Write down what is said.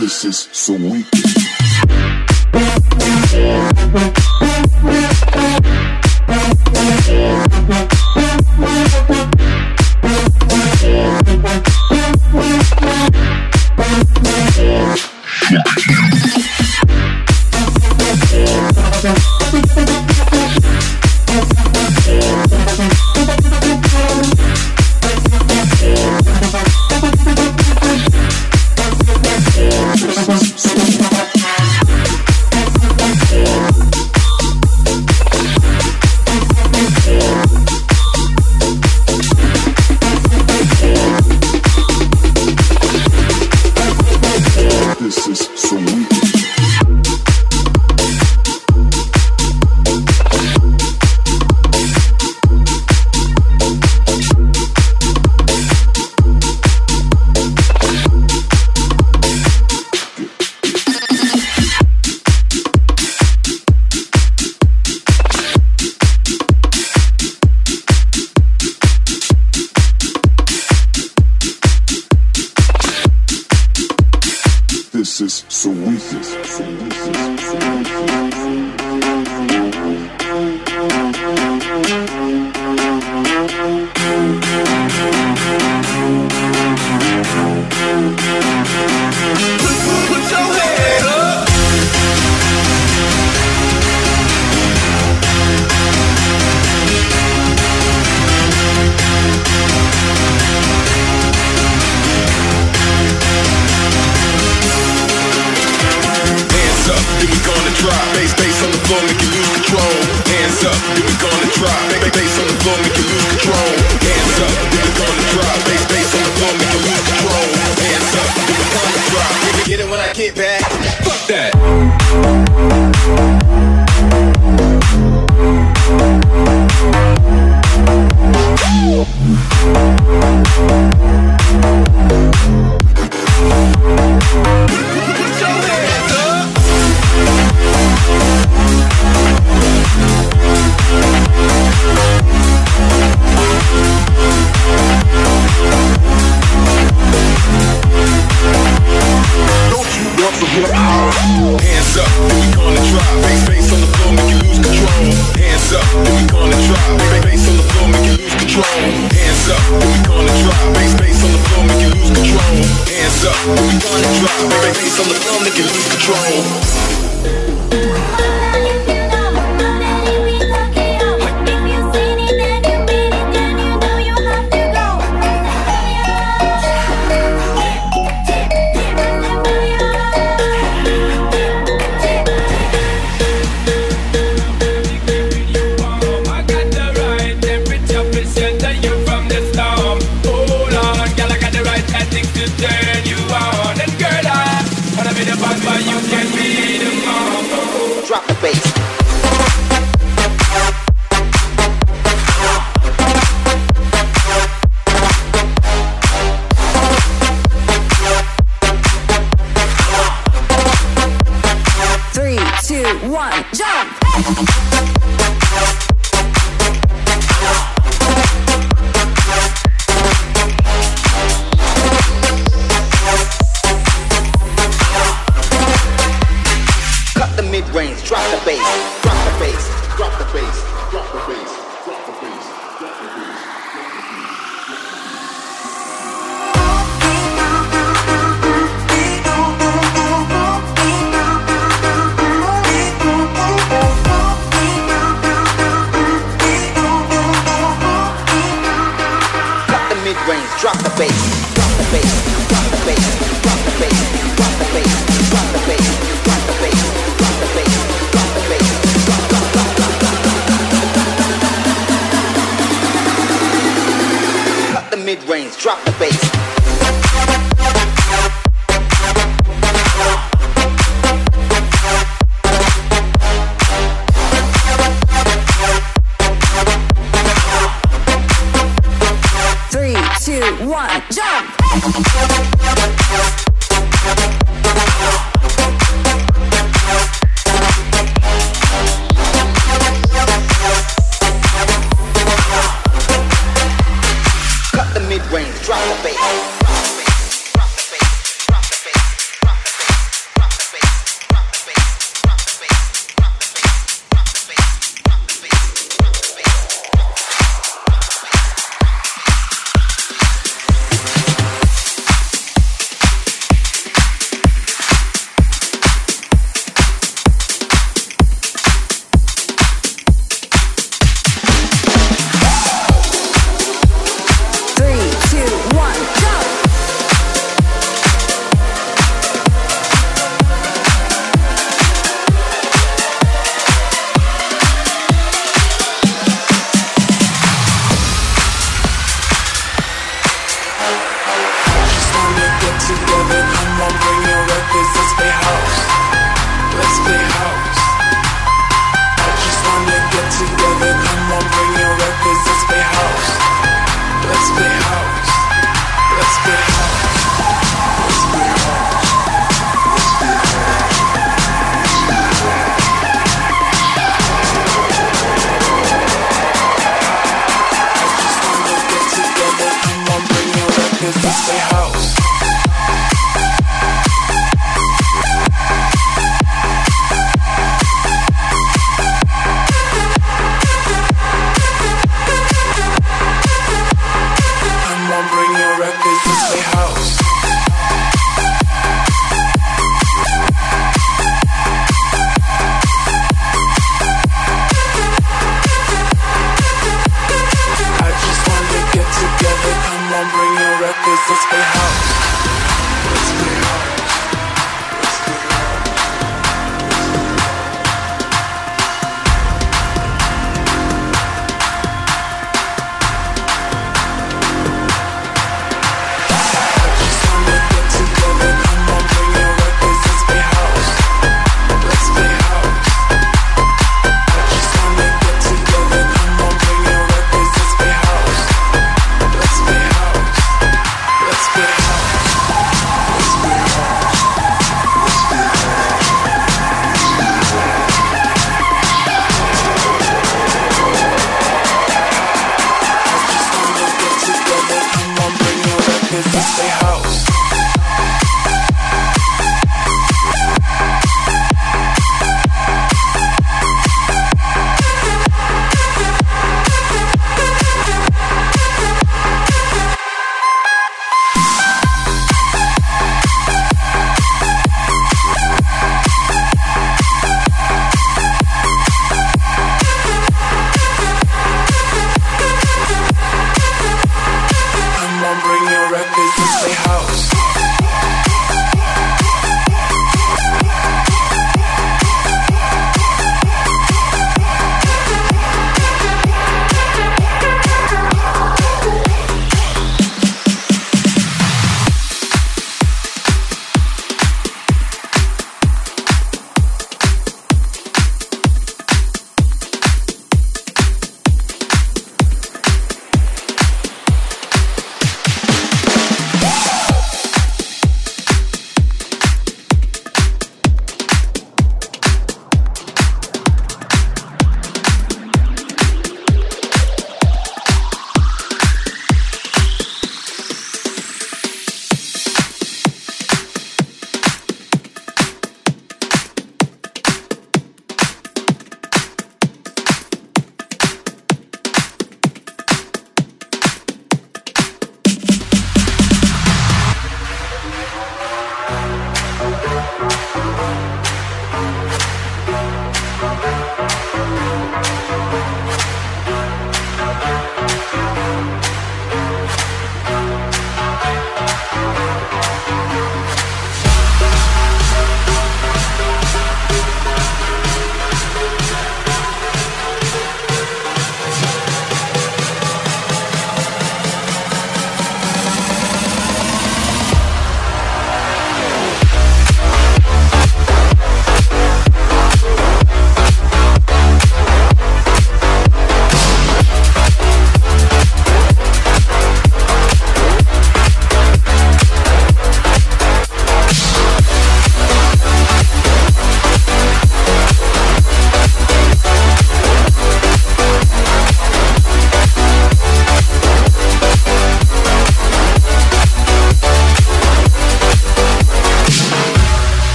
This is so weak. Suices, Suices, Suices. gonna give you control. Hands up, you're gonna drop. Make They, bass. control. Records and stay